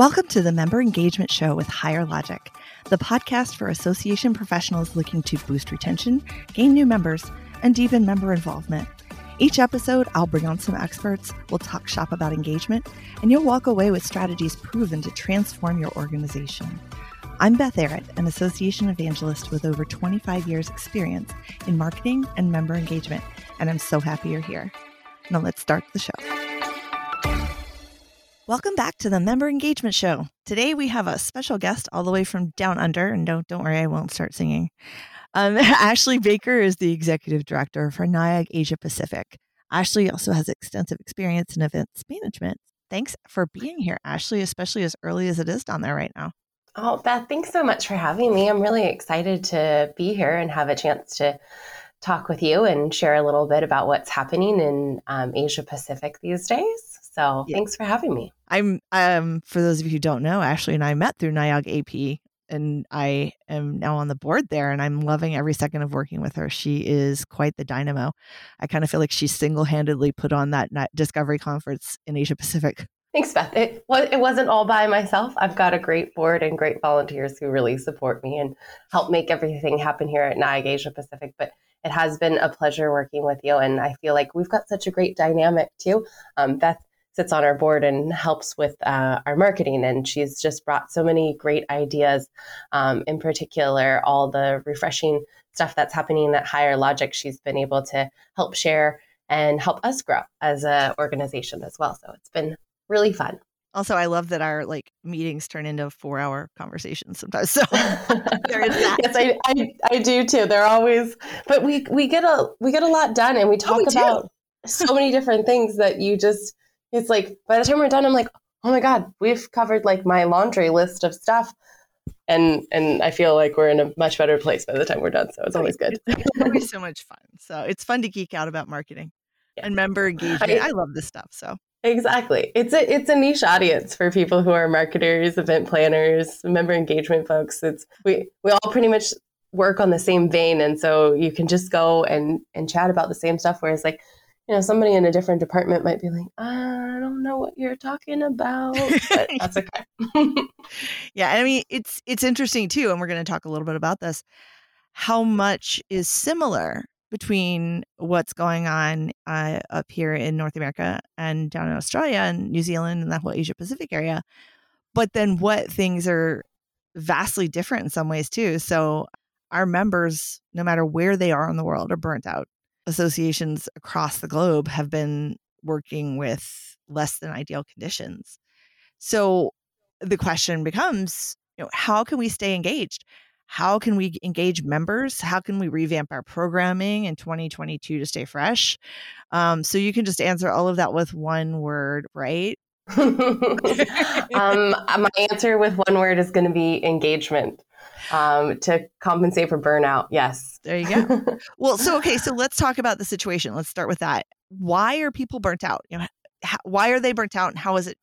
Welcome to the Member Engagement Show with Higher Logic, the podcast for association professionals looking to boost retention, gain new members, and deepen member involvement. Each episode, I'll bring on some experts, we'll talk shop about engagement, and you'll walk away with strategies proven to transform your organization. I'm Beth Arritt, an association evangelist with over 25 years' experience in marketing and member engagement, and I'm so happy you're here. Now let's start the show. Welcome back to the Member Engagement Show. Today we have a special guest all the way from down under, and don't don't worry, I won't start singing. Um, Ashley Baker is the executive director for NiUG Asia Pacific. Ashley also has extensive experience in events management. Thanks for being here, Ashley, especially as early as it is down there right now. Oh, Beth, thanks so much for having me. I'm really excited to be here and have a chance to talk with you and share a little bit about what's happening in um, Asia Pacific these days. So yeah. thanks for having me. I'm um for those of you who don't know, Ashley and I met through NiUG AP and I am now on the board there and I'm loving every second of working with her. She is quite the dynamo. I kind of feel like she single-handedly put on that discovery conference in Asia Pacific. Thanks, Beth. It, well, it wasn't all by myself. I've got a great board and great volunteers who really support me and help make everything happen here at NiUG Asia Pacific. But it has been a pleasure working with you. And I feel like we've got such a great dynamic too. Um, Beth sits on our board and helps with uh, our marketing. And she's just brought so many great ideas, um, in particular, all the refreshing stuff that's happening at Higher Logic. She's been able to help share and help us grow as an organization as well. So it's been really fun. Also, I love that our like meetings turn into four hour conversations sometimes. So there is that. yes, I, I, I, do too. They're always, but we, we get a, we get a lot done and we talk oh, we about so many different things that you just, it's like by the time we're done, I'm like, oh my god, we've covered like my laundry list of stuff, and and I feel like we're in a much better place by the time we're done. So it's always good. It's, it's always so much fun. So it's fun to geek out about marketing yeah. and member engagement. I, I love this stuff. So Exactly. It's a it's a niche audience for people who are marketers, event planners, member engagement folks. It's we we all pretty much work on the same vein and so you can just go and and chat about the same stuff whereas like you know, somebody in a different department might be like, I don't know what you're talking about, but that's okay. yeah, I mean, it's it's interesting too, and we're going to talk a little bit about this. How much is similar between what's going on uh, up here in North America and down in Australia and New Zealand and that whole Asia Pacific area, but then what things are vastly different in some ways too. So our members, no matter where they are in the world, are burnt out associations across the globe have been working with less than ideal conditions. So the question becomes, you know, how can we stay engaged? How can we engage members? How can we revamp our programming in 2022 to stay fresh? Um, so you can just answer all of that with one word, right? um, my answer with one word is going to be engagement um, to compensate for burnout. Yes. There you go. well, so okay, so let's talk about the situation. Let's start with that. Why are people burnt out? You know, how, why are they burnt out, and how is it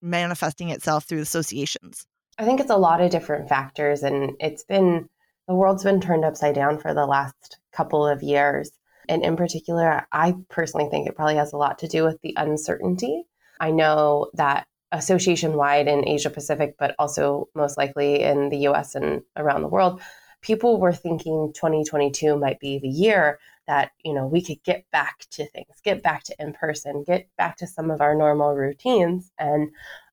manifesting itself through associations? I think it's a lot of different factors, and it's been the world's been turned upside down for the last couple of years. And in particular, I personally think it probably has a lot to do with the uncertainty. I know that association wide in Asia Pacific, but also most likely in the US and around the world, people were thinking 2022 might be the year that you know we could get back to things get back to in person get back to some of our normal routines. And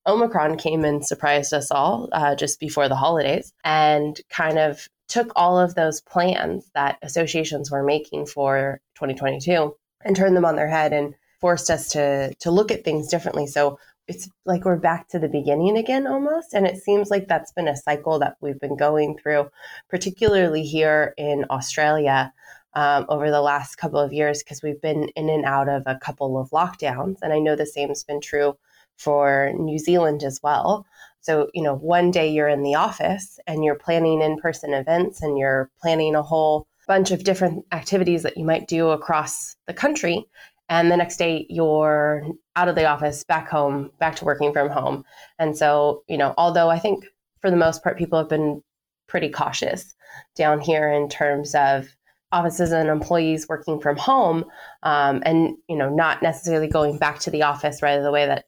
omicron came and surprised us all uh, just before the holidays and kind of took all of those plans that associations were making for 2022 and turned them on their head and forced us to to look at things differently. So it's like we're back to the beginning again almost. And it seems like that's been a cycle that we've been going through, particularly here in Australia um, over the last couple of years, because we've been in and out of a couple of lockdowns. And I know the same's been true for New Zealand as well. So, you know, one day you're in the office and you're planning in person events and you're planning a whole bunch of different activities that you might do across the country and the next day you're out of the office back home back to working from home and so you know although i think for the most part people have been pretty cautious down here in terms of offices and employees working from home um, and you know not necessarily going back to the office right the way that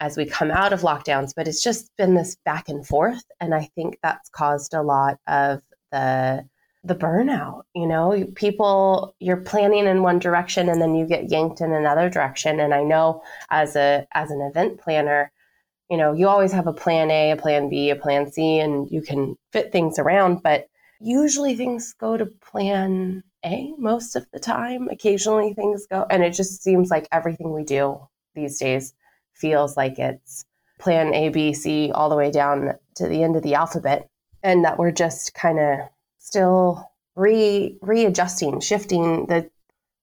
as we come out of lockdowns, but it's just been this back and forth. And I think that's caused a lot of the the burnout you know? People you're planning in one direction and then you get yanked in another direction. And i know as a as an event planner you know you always have a plan a a plan b a plan c and you can fit things around. But usually things go to plan a most of the time. Occasionally things go and it just seems like everything we do these days feels like it's plan a b c all the way down to the end of the alphabet and that we're just kind of still re readjusting, shifting the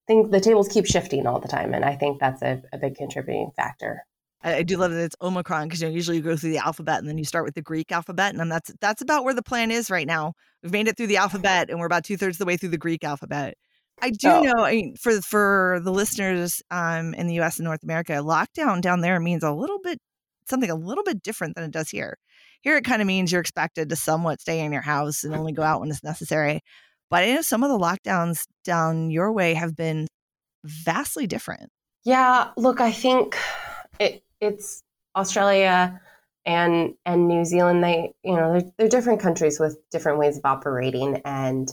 thing. The tables keep shifting all the time, and I think that's a, a big contributing factor. I, do love that it's Omicron because you know, usually you go through the alphabet and then you start with the Greek alphabet, and that's that's about where the plan is right now. We've made it through the alphabet, and we're about two thirds of the way through the Greek alphabet. I do oh. know. I mean, for for the listeners um, in the U.S. and North America, lockdown down there means a little bit something a little bit different than it does here. Here, it kind of means you're expected to somewhat stay in your house and only go out when it's necessary. But I know some of the lockdowns down your way have been vastly different. Yeah, look, I think it, it's Australia and and New Zealand. They, you know, they're, they're different countries with different ways of operating and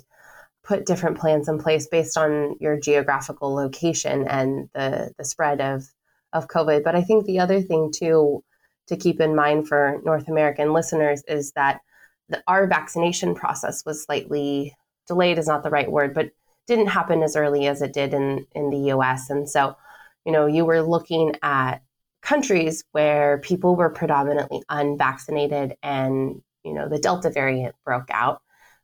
put different plans in place based on your geographical location and the the spread of of COVID. But I think the other thing too to keep in mind for North American listeners is that the, our vaccination process was slightly delayed is not the right word, but didn't happen as early as it did in, in the US. And so, you know, you were looking at countries where people were predominantly unvaccinated and, you know, the Delta variant broke out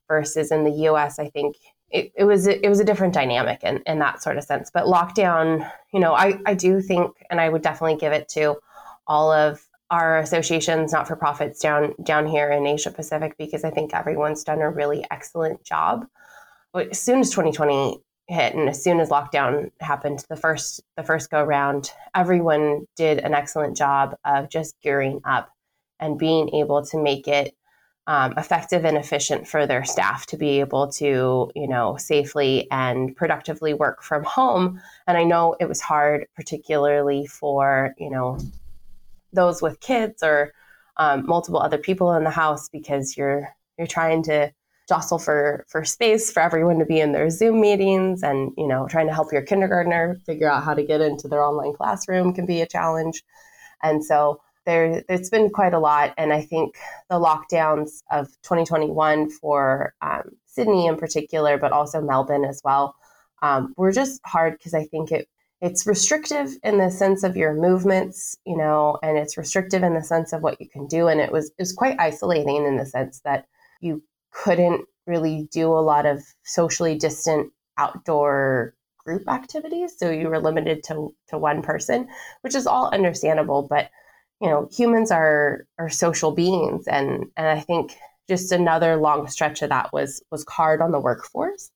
versus in the US, I think it, it was it was a different dynamic in, in that sort of sense. But lockdown, you know, I, I do think and I would definitely give it to all of our associations, not for profits down down here in Asia Pacific, because I think everyone's done a really excellent job. But as soon as 2020 hit and as soon as lockdown happened, the first the first go round, everyone did an excellent job of just gearing up and being able to make it um, effective and efficient for their staff to be able to, you know, safely and productively work from home. And I know it was hard, particularly for, you know, those with kids or um, multiple other people in the house because you're you're trying to jostle for for space for everyone to be in their Zoom meetings and you know trying to help your kindergartner figure out how to get into their online classroom can be a challenge. And so there it's been quite a lot and I think the lockdowns of 2021 for um, Sydney in particular, but also Melbourne as well, um, were just hard because I think it it's restrictive in the sense of your movements, you know, and it's restrictive in the sense of what you can do. And it was it was quite isolating in the sense that you couldn't really do a lot of socially distant outdoor group activities. So you were limited to to one person, which is all understandable. But you know, humans are are social beings, and and I think just another long stretch of that was was hard on the workforce,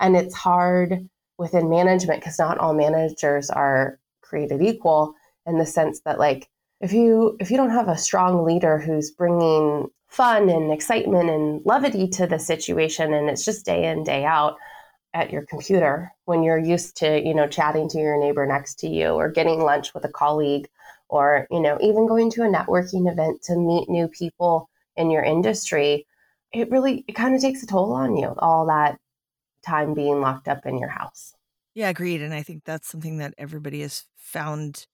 and it's hard within management because not all managers are created equal in the sense that like if you if you don't have a strong leader who's bringing fun and excitement and levity to the situation and it's just day in day out at your computer when you're used to you know chatting to your neighbor next to you or getting lunch with a colleague or you know even going to a networking event to meet new people in your industry it really it kind of takes a toll on you all that time being locked up in your house. Yeah, agreed. And I think that's something that everybody has found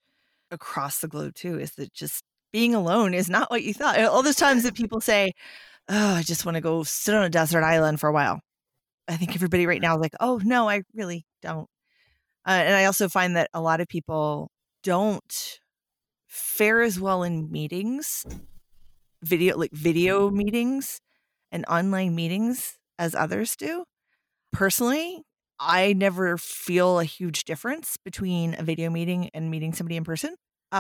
across the globe too is that just being alone is not what you thought. All those times that people say, Oh, I just want to go sit on a desert island for a while. I think everybody right now is like, Oh, no, I really don't. Uh, and I also find that a lot of people don't fare as well in meetings, video, like video meetings and online meetings as others do personally, I never feel a huge difference between a video meeting and meeting somebody in person.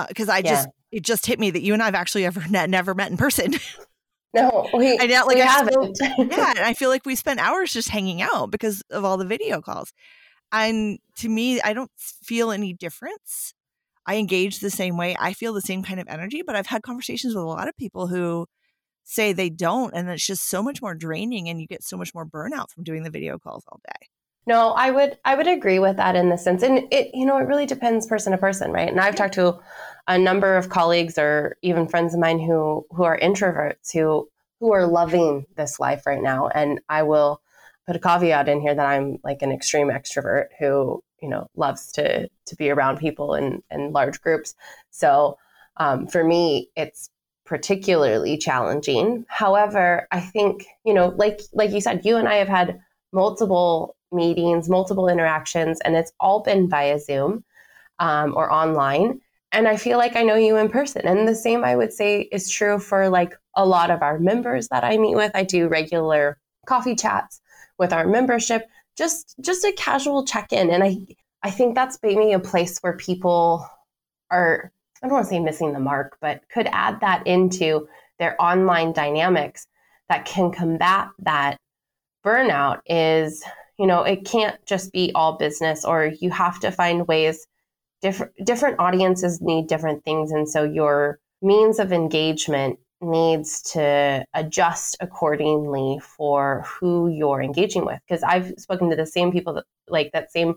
Because uh, I yeah. just, it just hit me that you and I've actually ever ne- never met in person. No, we, I like we I haven't. Feel, yeah, and I feel like we spent hours just hanging out because of all the video calls. And to me, I don't feel any difference. I engage the same way. I feel the same kind of energy, but I've had conversations with a lot of people who say they don't and it's just so much more draining and you get so much more burnout from doing the video calls all day No, I would I would agree with that in the sense, and it you know it really depends person to person, right? And I've talked to a number of colleagues or even friends of mine who who are introverts who who are loving this life right now, and I will put a caveat in here that I'm like an extreme extrovert who you know loves to to be around people in in large groups. So um, for me, it's particularly challenging. However, I think you know, like like you said, you and I have had multiple meetings, multiple interactions, and it's all been via Zoom um, or online. And I feel like I know you in person. And the same I would say is true for like a lot of our members that I meet with. I do regular coffee chats with our membership, just just a casual check-in. And I I think that's maybe a place where people are I don't want to say missing the mark, but could add that into their online dynamics that can combat that burnout is, you know, it can't just be all business or you have to find ways different different audiences need different things and so your means of engagement needs to adjust accordingly for who you're engaging with because I've spoken to the same people that like that same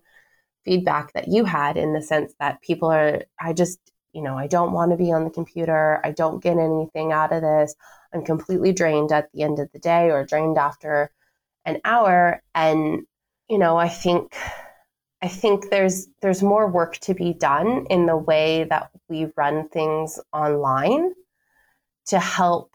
feedback that you had in the sense that people are I just you know, I don't want to be on the computer. I don't get anything out of this. I'm completely drained at the end of the day or drained after an hour. And, you know, I think I think there's there's more work to be done in the way that we run things online to help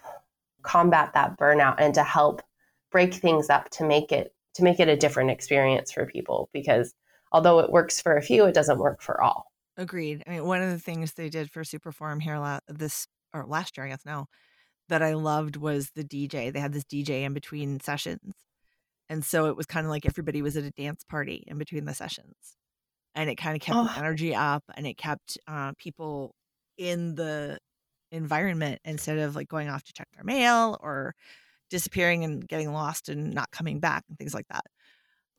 combat that burnout and to help break things up to make it to make it a different experience for people because although it works for a few it doesn't work for all Agreed. I mean, one of the things they did for Superforum here la- this or last year, I guess now, that I loved was the DJ. They had this DJ in between sessions. And so it was kind of like everybody was at a dance party in between the sessions. And it kind of kept the Oh, energy up and it kept uh, people in the environment instead of like going off to check their mail or disappearing and getting lost and not coming back and things like that.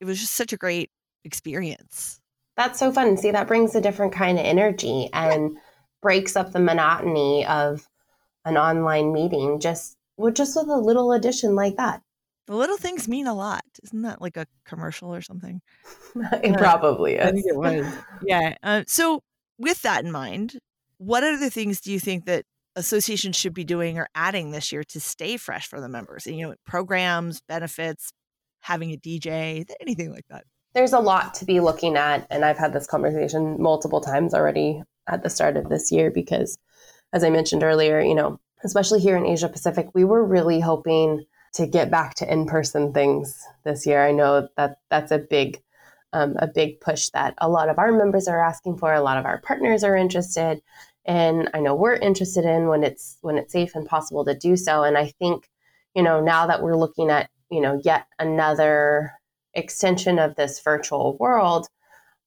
It was just such a great experience. that's so fun. See, that brings a different kind of energy and breaks up the monotony of an online meeting just with just with a little addition like that. The little things mean a lot. Isn't that like a commercial or something? it Uh, probably I is. think it was. Yeah. Uh, so, with that in mind, what other things do you think that associations should be doing or adding this year to stay fresh for the members? You know, programs, benefits, having a DJ, anything like that. There's a lot to be looking at, and I've had this conversation multiple times already at the start of this year because, as I mentioned earlier, you know, especially here in Asia Pacific, we were really hoping to get back to in-person things this year. I know that that's a big um, a big push that a lot of our members are asking for. A lot of our partners are interested, and I know we're interested in when it's when it's safe and possible to do so. And I think, you know, now that we're looking at you know yet another extension of this virtual world,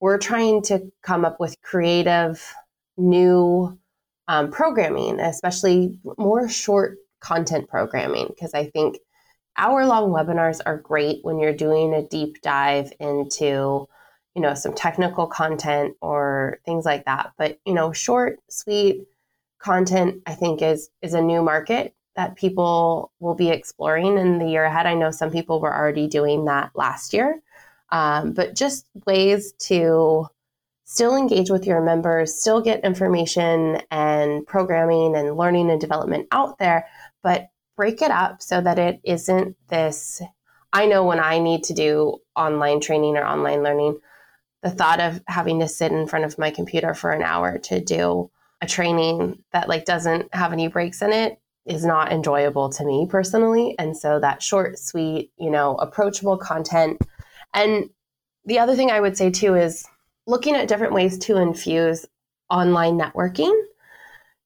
we're trying to come up with creative new um, programming, especially more short content programming, because I think hour long webinars are great when you're doing a deep dive into you know some technical content or things like that. But you know short sweet content i think is is a new market that people will be exploring in the year ahead. I know some people were already doing that last year. Um, but just ways to still engage with your members still get information and programming and learning and development out there but break it up so that it isn't this I know when I need to do online training or online learning, the thought of having to sit in front of my computer for an hour to do a training that like doesn't have any breaks in it is not enjoyable to me personally. And so that short, sweet, you know, approachable content. And the other thing I would say too is looking at different ways to infuse online networking,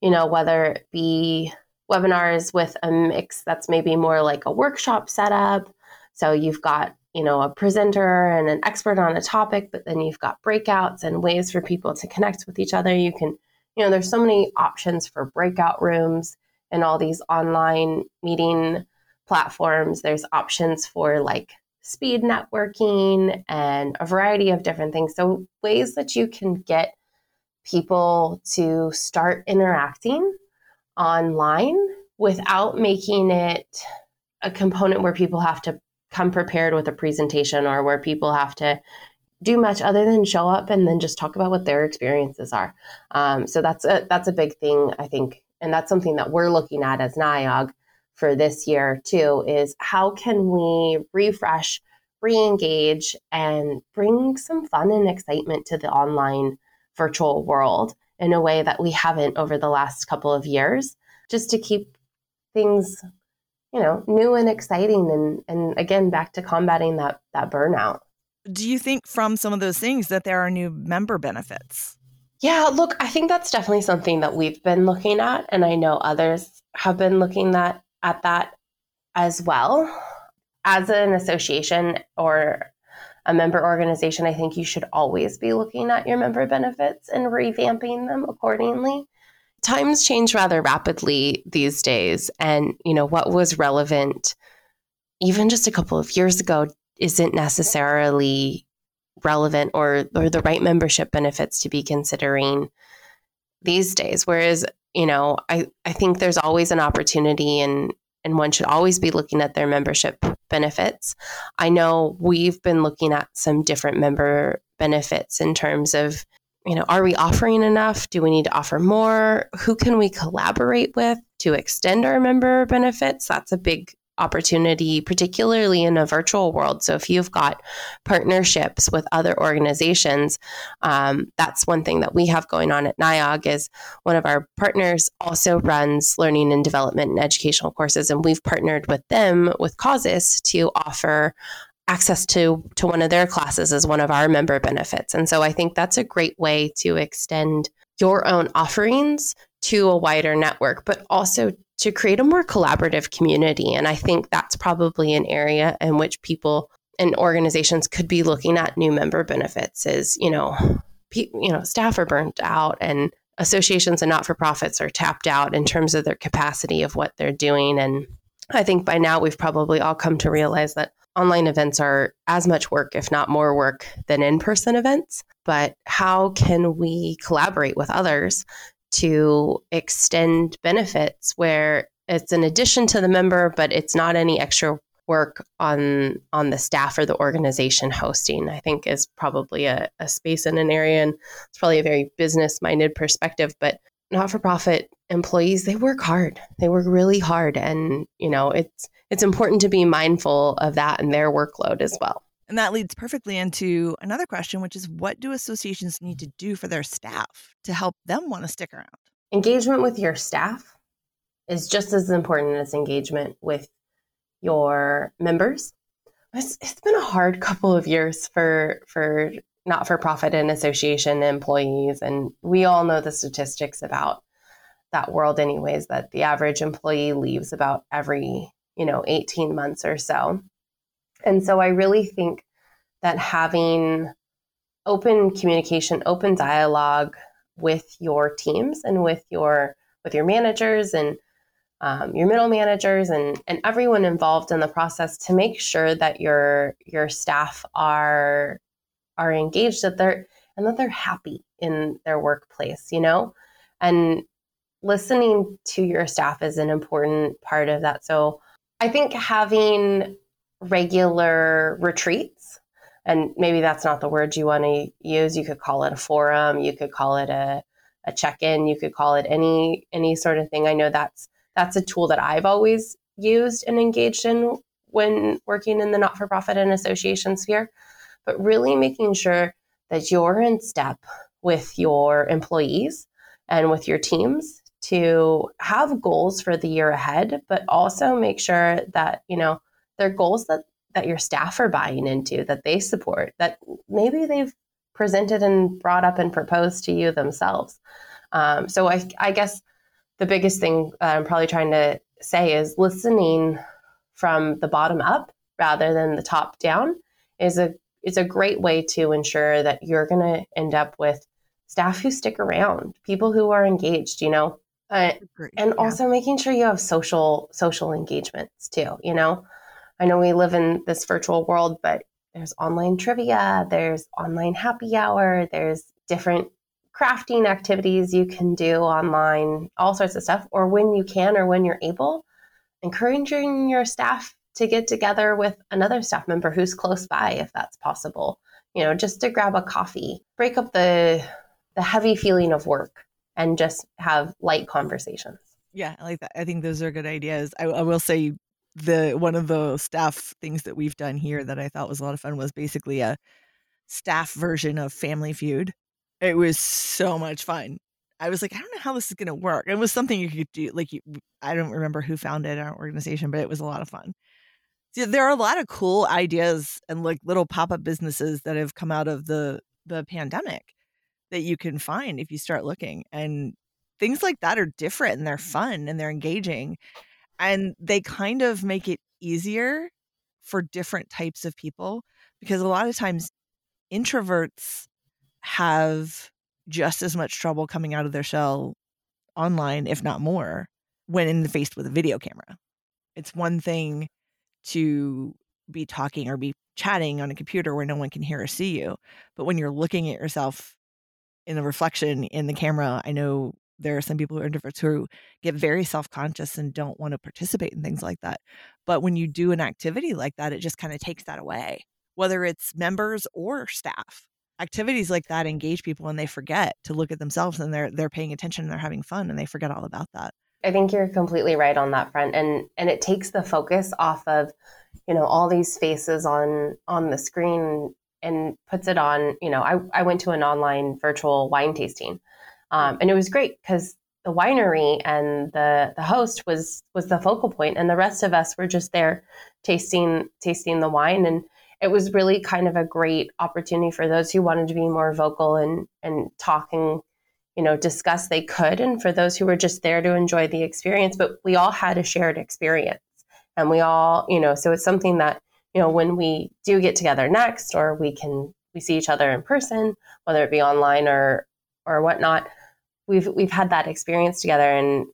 you know, whether it be webinars with a mix that's maybe more like a workshop setup. So you've got, you know, a presenter and an expert on a topic, but then you've got breakouts and ways for people to connect with each other. You can, you know, there's so many options for breakout rooms and all these online meeting platforms. There's options for like speed networking and a variety of different things. So ways that you can get people to start interacting online without making it a component where people have to come prepared with a presentation or where people have to do much other than show up and then just talk about what their experiences are. Um, so that's a that's a big thing I think, and that's something that we're looking at as NiUG for this year too. Is how can we refresh, re-engage, and bring some fun and excitement to the online virtual world in a way that we haven't over the last couple of years, just to keep things you know new and exciting and and again back to combating that that burnout do you think from some of those things that there are new member benefits? Yeah, look, I think that's definitely something that we've been looking at, and I know others have been looking that at that as well. As an association or a member organization, I think you should always be looking at your member benefits and revamping them accordingly. Times change rather rapidly these days, and you know what was relevant even just a couple of years ago isn't necessarily relevant or or the right membership benefits to be considering these days whereas you know i i think there's always an opportunity and and one should always be looking at their membership benefits. I know we've been looking at some different member benefits in terms of you know are we offering enough? Do we need to offer more? Who can we collaborate with to extend our member benefits? That's a big opportunity, particularly in a virtual world. So, if you've got partnerships with other organizations, um, that's one thing that we have going on at NiUG. Is one of our partners also runs learning and development and educational courses, and we've partnered with them with Causes to offer access to to one of their classes as one of our member benefits. And so, I think that's a great way to extend your own offerings to a wider network, but also to create a more collaborative community. And I think that's probably an area in which people and organizations could be looking at new member benefits is, you know, pe- you know, staff are burnt out and associations and not-for-profits are tapped out in terms of their capacity of what they're doing and I think by now we've probably all come to realize that online events are as much work, if not more work, than in person events. But how can we collaborate with others to extend benefits where it's an addition to the member, but it's not any extra work on on the staff or the organization hosting i think is probably a, a space in an area and it's probably a very business minded perspective but not for profit employees they work hard. They work really hard and you know it's it's important to be mindful of that and their workload as well and that leads perfectly into another question, which is what do associations need to do for their staff to help them want to stick around? Engagement with your staff is just as important as engagement with your members. It's, it's been a hard couple of years for for not for profit and association employees, and we all know the statistics about that world, anyways. That the average employee leaves about every you know 18 months or so and so I really think that having open communication, open dialogue with your teams and with your with your managers and um, your middle managers and and everyone involved in the process to make sure that your your staff are are engaged that they're and that they're happy in their workplace you know? And listening to your staff is an important part of that. So i think having regular retreats. And maybe that's not the word you want to use. You could call it a forum. You could call it a, a check-in. You could call it any any sort of thing. I know that's that's a tool that I've always used and engaged in when working in the not-for-profit and association sphere. But really making sure that you're in step with your employees and with your teams to have goals for the year ahead, but also make sure that, you know, they're goals that that your staff are buying into, that they support, that maybe they've presented and brought up and proposed to you themselves. Um, so I, I guess the biggest thing I'm probably trying to say is listening from the bottom up rather than the top down is a is a great way to ensure that you're going to end up with staff who stick around, people who are engaged, you know, uh, and yeah. also making sure you have social social engagements too. You know, I know we live in this virtual world, but there's online trivia, there's online happy hour, there's different crafting activities you can do online, all sorts of stuff, or when you can or when you're able, encouraging your staff to get together with another staff member who's close by if that's possible. You know, just to grab a coffee, break up the the heavy feeling of work and just have light conversations. Yeah, I like that. I think those are good ideas. I, I will say the one of the staff things that we've done here that I thought was a lot of fun was basically a staff version of Family Feud. It was so much fun. I was like, I don't know how this is going to work. It was something you could do. Like, you, I don't remember who founded our organization, but it was a lot of fun. So there are a lot of cool ideas and like little pop up businesses that have come out of the the pandemic that you can find if you start looking. And things like that are different and they're fun and they're engaging, and they kind of make it easier for different types of people because a lot of times introverts have just as much trouble coming out of their shell online, if not more, when in the faced with a video camera. It's one thing to be talking or be chatting on a computer where no one can hear or see you. But when you're looking at yourself in the reflection in the camera, I know there are some people who are introverts who get very self-conscious and don't want to participate in things like that. But when you do an activity like that, it just kind of takes that away, whether it's members or staff activities like that engage people and they forget to look at themselves and they're they're paying attention and they're having fun and they forget all about that. I think you're completely right on that front and and it takes the focus off of you know all these faces on on the screen and puts it on you know I, I went to an online virtual wine tasting um, and it was great because the winery and the the host was was the focal point and the rest of us were just there tasting tasting the wine. And it was really kind of a great opportunity for those who wanted to be more vocal and and talking you know discuss they could and for those who were just there to enjoy the experience. But we all had a shared experience and we all you know so it's something that you know when we do get together next or we can we see each other in person whether it be online or or whatnot we've we've had that experience together and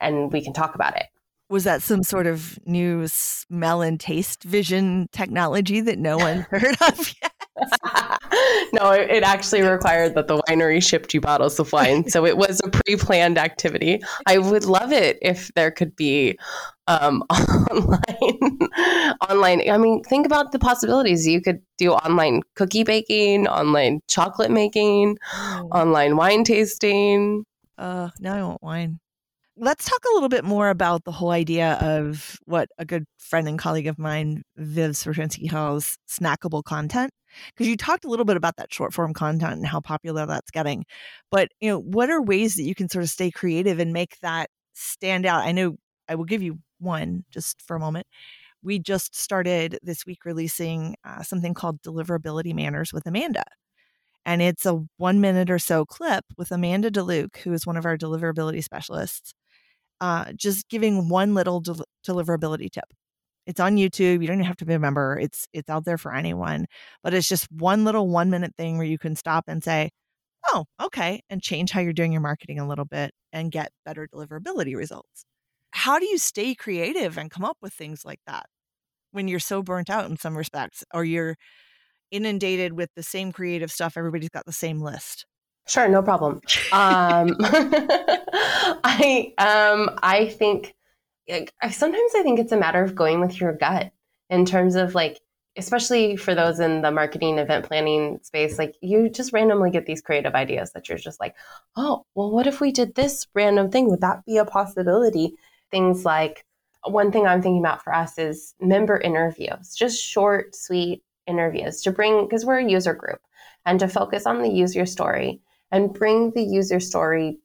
and we can talk about it was that some sort of new smell and taste vision technology that no one heard of yet? no, it actually required that the winery shipped you bottles of wine. So it was a pre planned activity. I would love it if there could be um, online. online. I mean, think about the possibilities. You could do online cookie baking, online chocolate making, oh. online wine tasting. Uh, now I want wine let's talk a little bit more about the whole idea of what a good friend and colleague of mine, Viv Swerczynski, calls snackable content. Because you talked a little bit about that short form content and how popular that's getting. But you know, what are ways that you can sort of stay creative and make that stand out? I know I will give you one just for a moment. We just started this week releasing uh, something called Deliverability Manners with Amanda. And it's a one minute or so clip with Amanda DeLuke, who is one of our deliverability specialists, uh, just giving one little del- deliverability tip. It's on YouTube. You don't even have to be a member. It's it's out there for anyone. But it's just one little one minute thing where you can stop and say, "Oh, okay," and change how you're doing your marketing a little bit and get better deliverability results. How do you stay creative and come up with things like that when you're so burnt out in some respects, or you're inundated with the same creative stuff? Everybody's got the same list. Sure, no problem. Um, I um, I think I, sometimes I think it's a matter of going with your gut in terms of like, especially for those in the marketing event planning space, like you just randomly get these creative ideas that you're just like, oh, well, what if we did this random thing? Would that be a possibility? Things like one thing I'm thinking about for us is member interviews, just short, sweet interviews to bring because we're a user group and to focus on the user story and bring the user story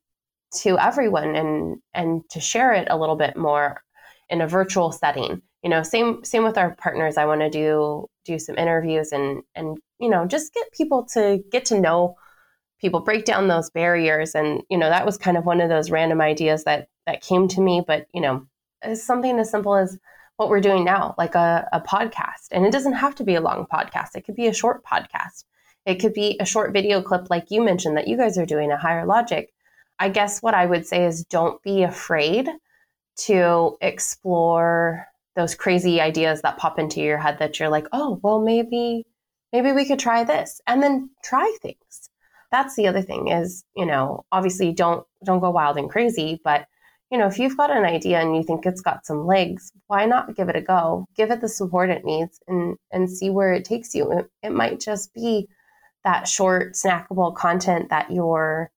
to everyone and and to share it a little bit more in a virtual setting. You know same same with our partners. I want to do do some interviews and and you know just get people to get to know people break down those barriers. And you know that was kind of one of those random ideas that that came to me. But you know something as simple as what we're doing now like a, a podcast. And it doesn't have to be a long podcast. It could be a short podcast it could be a short video clip like you mentioned that you guys are doing a higher logic. I guess what I would say is don't be afraid to explore those crazy ideas that pop into your head that you're like, "Oh, well maybe maybe we could try this." And then try things. That's the other thing is, you know, obviously don't don't go wild and crazy, but you know, if you've got an idea and you think it's got some legs, why not give it a go? Give it the support it needs and and see where it takes you. It, it might just be that short snackable content that you're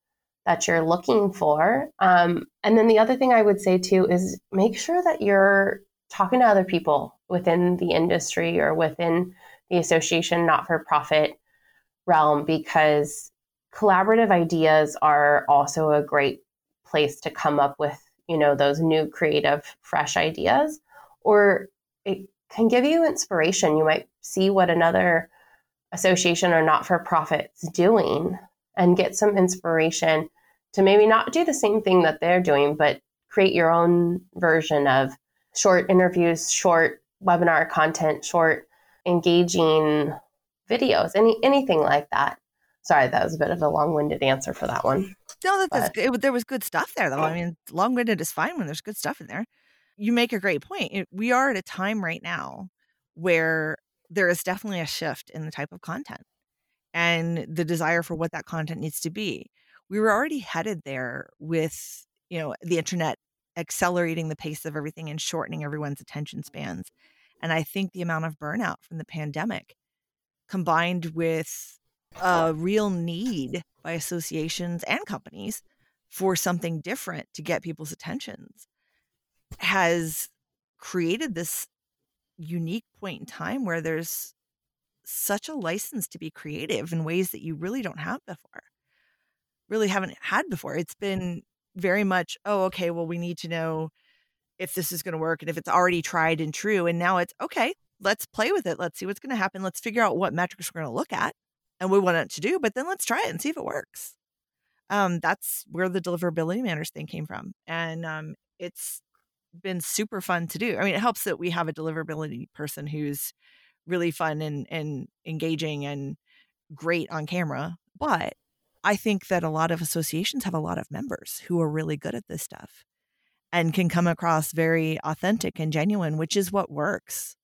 that you're looking for. Um, and then the other thing I would say too is make sure that you're talking to other people within the industry or within the association not for profit realm because collaborative ideas are also a great place to come up with you know those new creative fresh ideas or it can give you inspiration you might see what another association or not for profits doing and get some inspiration to maybe not do the same thing that they're doing but create your own version of short interviews short webinar content short engaging videos any anything like that sorry that was a bit of a long-winded answer for that one no, that, it, there was good stuff there, though. I mean, long winded is fine when there's good stuff in there. You make a great point. We are at a time right now where there is definitely a shift in the type of content and the desire for what that content needs to be. We were already headed there with, you know, the internet accelerating the pace of everything and shortening everyone's attention spans. And I think the amount of burnout from the pandemic combined with a real need by associations and companies for something different to get people's attentions has created this unique point in time where there's such a license to be creative in ways that you really don't have before really haven't had before it's been very much oh okay well we need to know if this is going to work and if it's already tried and true and now it's okay let's play with it let's see what's going to happen let's figure out what metrics we're going to look at and we want it to do, but then let's try it and see if it works. Um, that's where the deliverability manners thing came from. And um, it's been super fun to do. I mean, it helps that we have a deliverability person who's really fun and, and engaging and great on camera. But I think that a lot of associations have a lot of members who are really good at this stuff and can come across very authentic and genuine, which is what works.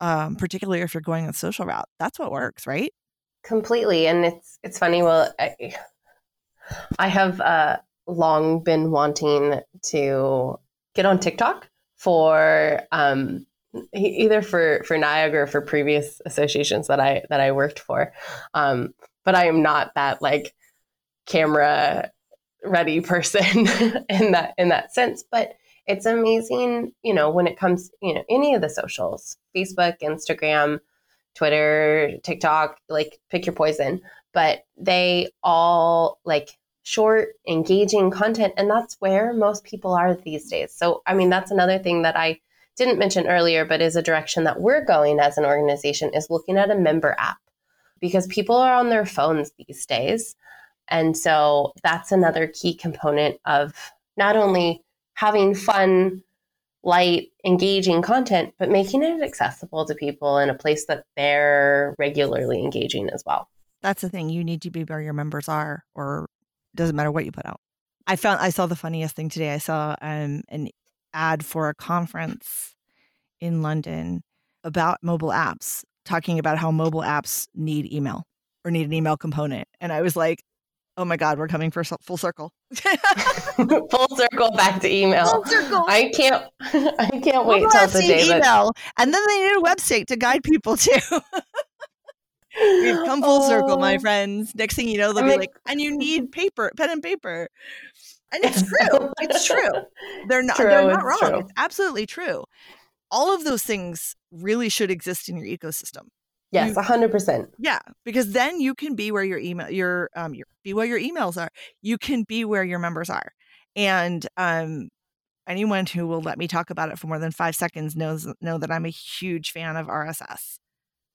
Um, particularly if you're going the social route, that's what works, right? completely and it's it's funny well i, I have uh, long been wanting to get on tiktok for um, either for for NiUG or for previous associations that i that i worked for um, but i am not that like camera ready person in that in that sense but it's amazing you know when it comes you know any of the socials facebook instagram Twitter, TikTok, like pick your poison. But they all like short, engaging content. And that's where most people are these days. So, I mean, that's another thing that I didn't mention earlier, but is a direction that we're going as an organization is looking at a member app because people are on their phones these days. And so that's another key component of not only having fun light, engaging content, but making it accessible to people in a place that they're regularly engaging as well. That's the thing. You need to be where your members are, or doesn't matter what you put out. I found I saw the funniest thing today. I saw um, an ad for a conference in London about mobile apps, talking about how mobile apps need email or need an email component. And I was like, oh my god we're coming for full circle full circle back to email full circle. i can't i can't wait till the day email that... and then they need a website to guide people to we've come full oh. circle my oh. friends next thing you know they'll I be like and you need paper pen and paper and it's true it's true they're not true, they're not wrong true. it's absolutely true all of those things really should exist in your ecosystem Yes, a hundred percent. Yeah, because then you can be where your email, your um, your be where your emails are. You can be where your members are, and um, anyone who will let me talk about it for more than five seconds knows know that I'm a huge fan of RSS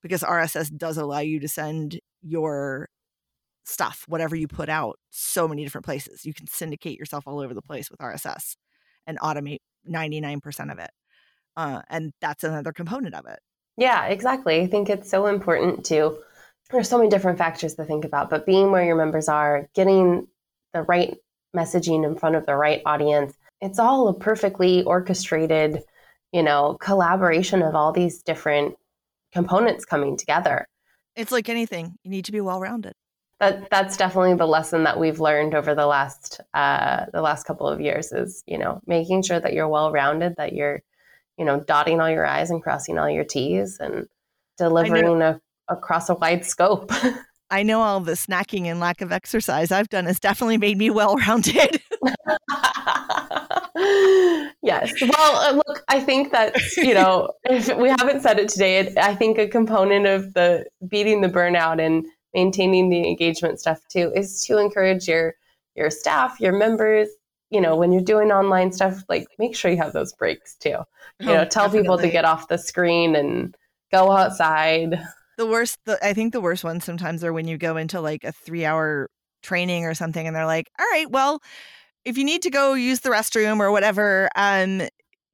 because RSS does allow you to send your stuff, whatever you put out, so many different places. You can syndicate yourself all over the place with RSS and automate 99% of it. Uh, and that's another component of it. Yeah, exactly. I think it's so important to, there's so many different factors to think about, but being where your members are, getting the right messaging in front of the right audience, it's all a perfectly orchestrated, you know, collaboration of all these different components coming together. It's like anything, you need to be well rounded. that that's definitely the lesson that we've learned over the last uh, the last couple of years is you know making sure that you're well rounded, that you're you know dotting all your i's and crossing all your t's, and delivering a, across a wide scope. I know all the snacking and lack of exercise I've done has definitely made me well rounded. yes. Well, uh, look, I think that, you know, if we haven't said it today, I think a component of the beating the burnout and maintaining the engagement stuff too is to encourage your your staff, your members, you know, when you're doing online stuff, like make sure you have those breaks too. You oh, know, tell definitely. people to get off the screen and go outside. The worst, the, I think the worst ones sometimes are when you go into like a three hour training or something and they're like, all right, well, if you need to go use the restroom or whatever, um,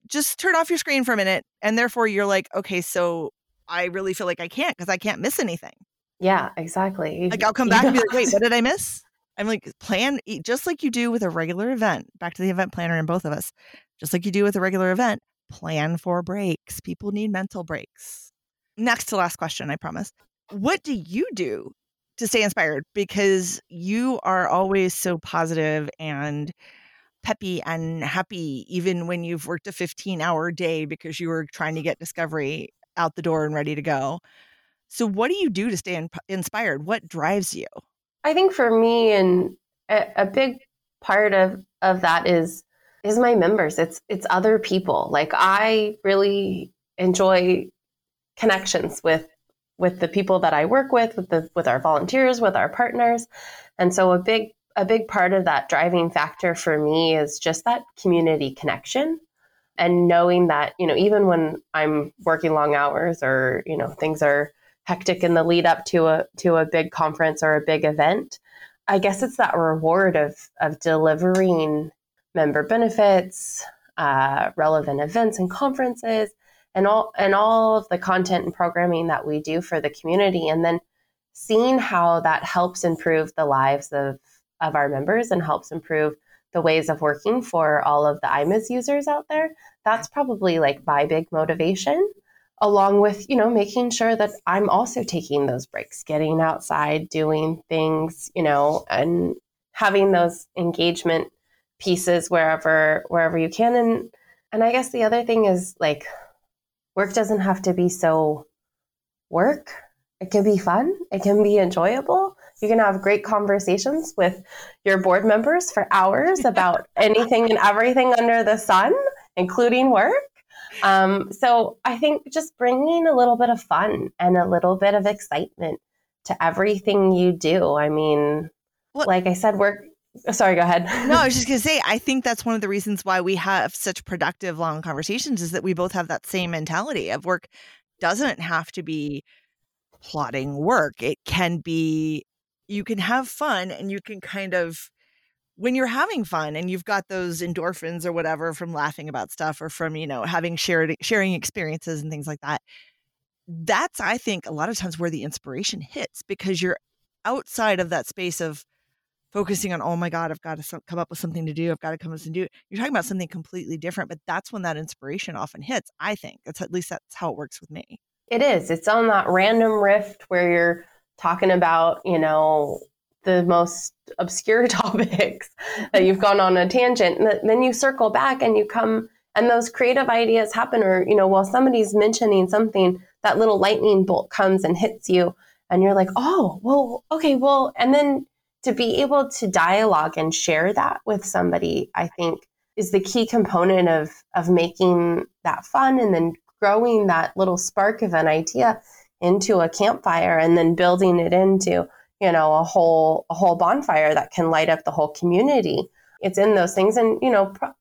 just turn off your screen for a minute. And therefore you're like, okay, so I really feel like I can't because I can't miss anything. Yeah, exactly. Like I'll come back and be like, wait, what did I miss? I'm like, plan just like you do with a regular event. Back to the event planner in both of us. Just like you do with a regular event, plan for breaks. People need mental breaks. Next to last question, I promise. What do you do to stay inspired? Because you are always so positive and peppy and happy, even when you've worked a 15 hour day because you were trying to get discovery out the door and ready to go. So, what do you do to stay in- inspired? What drives you? I think for me, and a, a big part of of that is is my members. It's it's other people. Like I really enjoy connections with with the people that I work with, with the with our volunteers, with our partners. And so a big a big part of that driving factor for me is just that community connection and knowing that, you know, even when I'm working long hours or, you know, things are hectic in the lead up to a to a big conference or a big event, I guess it's that reward of of delivering member benefits, uh, relevant events and conferences, and all and all of the content and programming that we do for the community and then seeing how that helps improve the lives of of our members and helps improve the ways of working for all of the iMIS users out there that's probably like my big motivation along with you know making sure that i'm also taking those breaks getting outside doing things you know and having those engagement pieces wherever wherever you can. And and i guess the other thing is like work doesn't have to be so work. It can be fun. It can be enjoyable. You can have great conversations with your board members for hours about anything and everything under the sun, including work. Um, so I think just bringing a little bit of fun and a little bit of excitement to everything you do. I mean, like I said, work Uh, sorry, go ahead. no, I was just going to say, I think that's one of the reasons why we have such productive, long conversations is that we both have that same mentality of work doesn't have to be plotting work. It can be, you can have fun and you can kind of, when you're having fun and you've got those endorphins or whatever from laughing about stuff or from, you know, having shared, sharing experiences and things like that, that's, I think, a lot of times where the inspiration hits because you're outside of that space of, focusing on, oh my God, I've got to come up with something to do. I've got to come up and do it. You're talking about something completely different, but that's when that inspiration often hits. I think that's at least that's how it works with me. It is. It's on that random rift where you're talking about, you know, the most obscure topics that you've gone on a tangent. And then you circle back and you come and those creative ideas happen or, you know, while somebody's mentioning something, that little lightning bolt comes and hits you and you're like, oh, well, okay, well, and then to be able to dialogue and share that with somebody, I think is the key component of of making that fun and then growing that little spark of an idea into a campfire and then building it into you know a whole a whole bonfire that can light up the whole community. It's in those things and you know pro-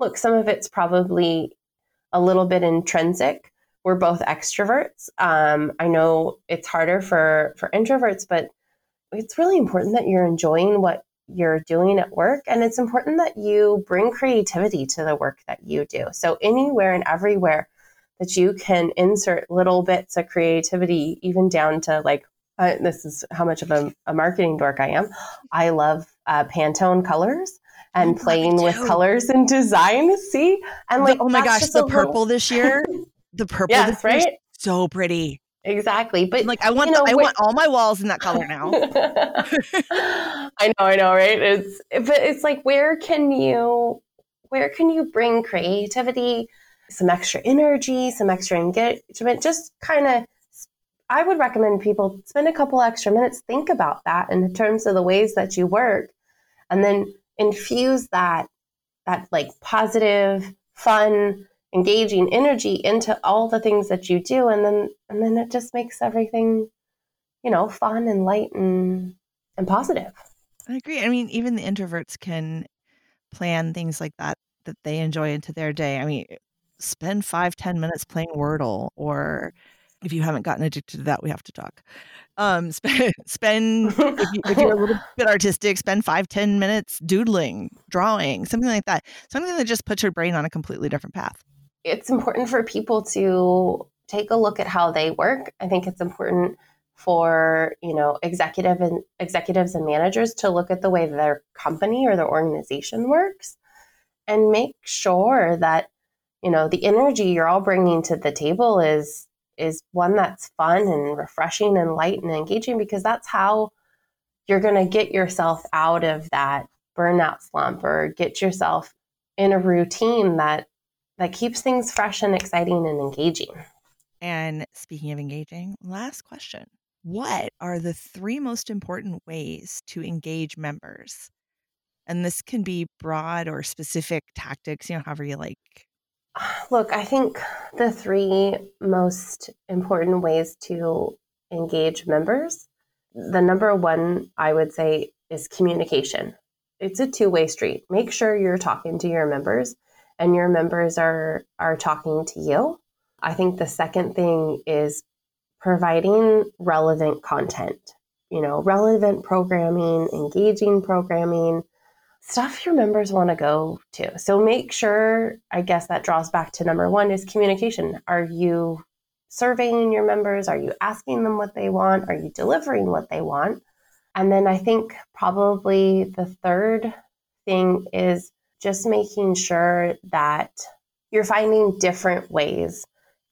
look some of it's probably a little bit intrinsic. We're both extroverts. Um, i know it's harder for for introverts but it's really important that you're enjoying what you're doing at work and it's important that you bring creativity to the work that you do. So anywhere and everywhere that you can insert little bits of creativity even down to like uh, this is how much of a, a, marketing dork i am. I love uh, pantone colors and playing with colors and design see? And like the, oh my gosh the purple little... this year? The purple yes, right? so pretty exactly. But like I want you know, I want all my walls in that color now. I know, I know, right? It's but it's like where can you where can you bring creativity, some extra energy, some extra engagement, just kind of I would recommend people spend a couple extra minutes, think about that in terms of the ways that you work, and then infuse that that like positive, fun, engaging energy into all the things that you do, and then and then it just makes everything, you know, fun and light and and positive. I agree. I mean, even the introverts can plan things like that that they enjoy into their day. I mean, spend five ten minutes playing Wordle or if you haven't gotten addicted to that, we have to talk. Um, spend, spend if, you, if you're a little bit artistic, spend five, ten minutes doodling, drawing, something like that. Something that just puts your brain on a completely different path. It's important for people to take a look at how they work. I think it's important for you know executive and executives and managers to look at the way their company or their organization works and make sure that you know the energy you're all bringing to the table is is one that's fun and refreshing and light and engaging because that's how you're going to get yourself out of that burnout slump or get yourself in a routine that that keeps things fresh and exciting and engaging. And speaking of engaging, last question. What are the three most important ways to engage members? And this can be broad or specific tactics, you know, however you like Look, I think the three most important ways to engage members the number one, I would say, is communication. It's a two way street. Make sure you're talking to your members and your members are, are talking to you. I think the second thing is providing relevant content, you know, relevant programming, engaging programming, stuff your members want to go to. So make sure, I guess that draws back to number one is communication. Are you surveying your members? Are you asking them what they want? Are you delivering what they want? And then I think probably the third thing is just making sure that you're finding different ways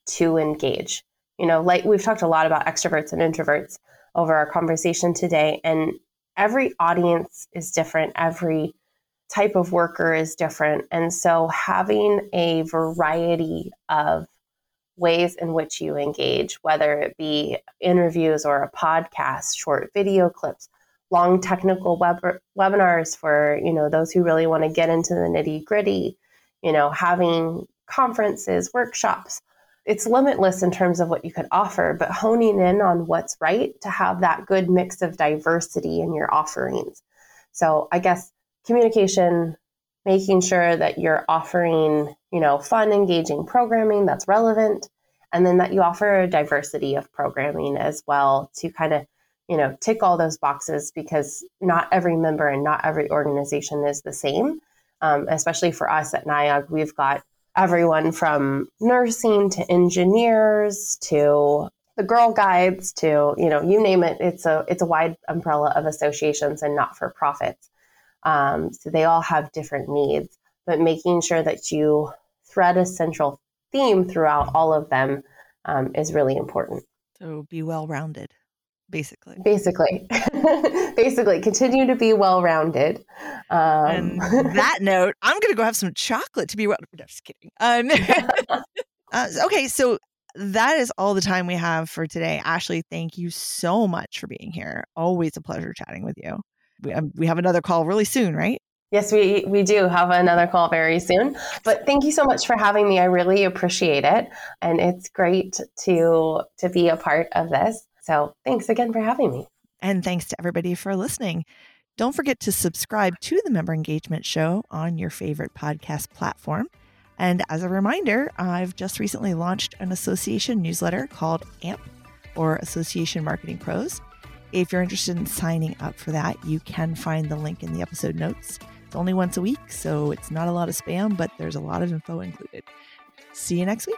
to engage. You know, like we've talked a lot about extroverts and introverts over our conversation today, and every audience is different. Every type of worker is different. And so having a variety of ways in which you engage, whether it be interviews or a podcast, short video clips, long technical web- webinars for, you know, those who really want to get into the nitty gritty, you know, having conferences, workshops. It's limitless in terms of what you could offer, but honing in on what's right to have that good mix of diversity in your offerings. So I guess communication, making sure that you're offering, you know, fun, engaging programming that's relevant, and then that you offer a diversity of programming as well to kind of, you know, tick all those boxes because not every member and not every organization is the same. Um, especially for us at NiUG, we've got everyone from nursing to engineers to the Girl Guides to you know you name it. It's a it's a wide umbrella of associations and not for profits. Um, so they all have different needs, but making sure that you thread a central theme throughout all of them um, is really important. So be well rounded, basically. Basically, basically, continue to be well rounded. Um, and that note, I'm going to go have some chocolate to be well. No, just kidding. Um, uh, okay, so that is all the time we have for today. Ashley, thank you so much for being here. Always a pleasure chatting with you we, um, we have another call really soon, right? Yes, we, we do have another call very soon. But thank you so much for having me. I really appreciate it. And it's great to to be a part of this. So thanks again for having me. And thanks to everybody for listening. Don't forget to subscribe to the Member Engagement Show on your favorite podcast platform. And as a reminder, I've just recently launched an association newsletter called AMP or Association Marketing Pros. If you're interested in signing up for that, you can find the link in the episode notes. It's only once a week, so it's not a lot of spam, but there's a lot of info included. See you next week.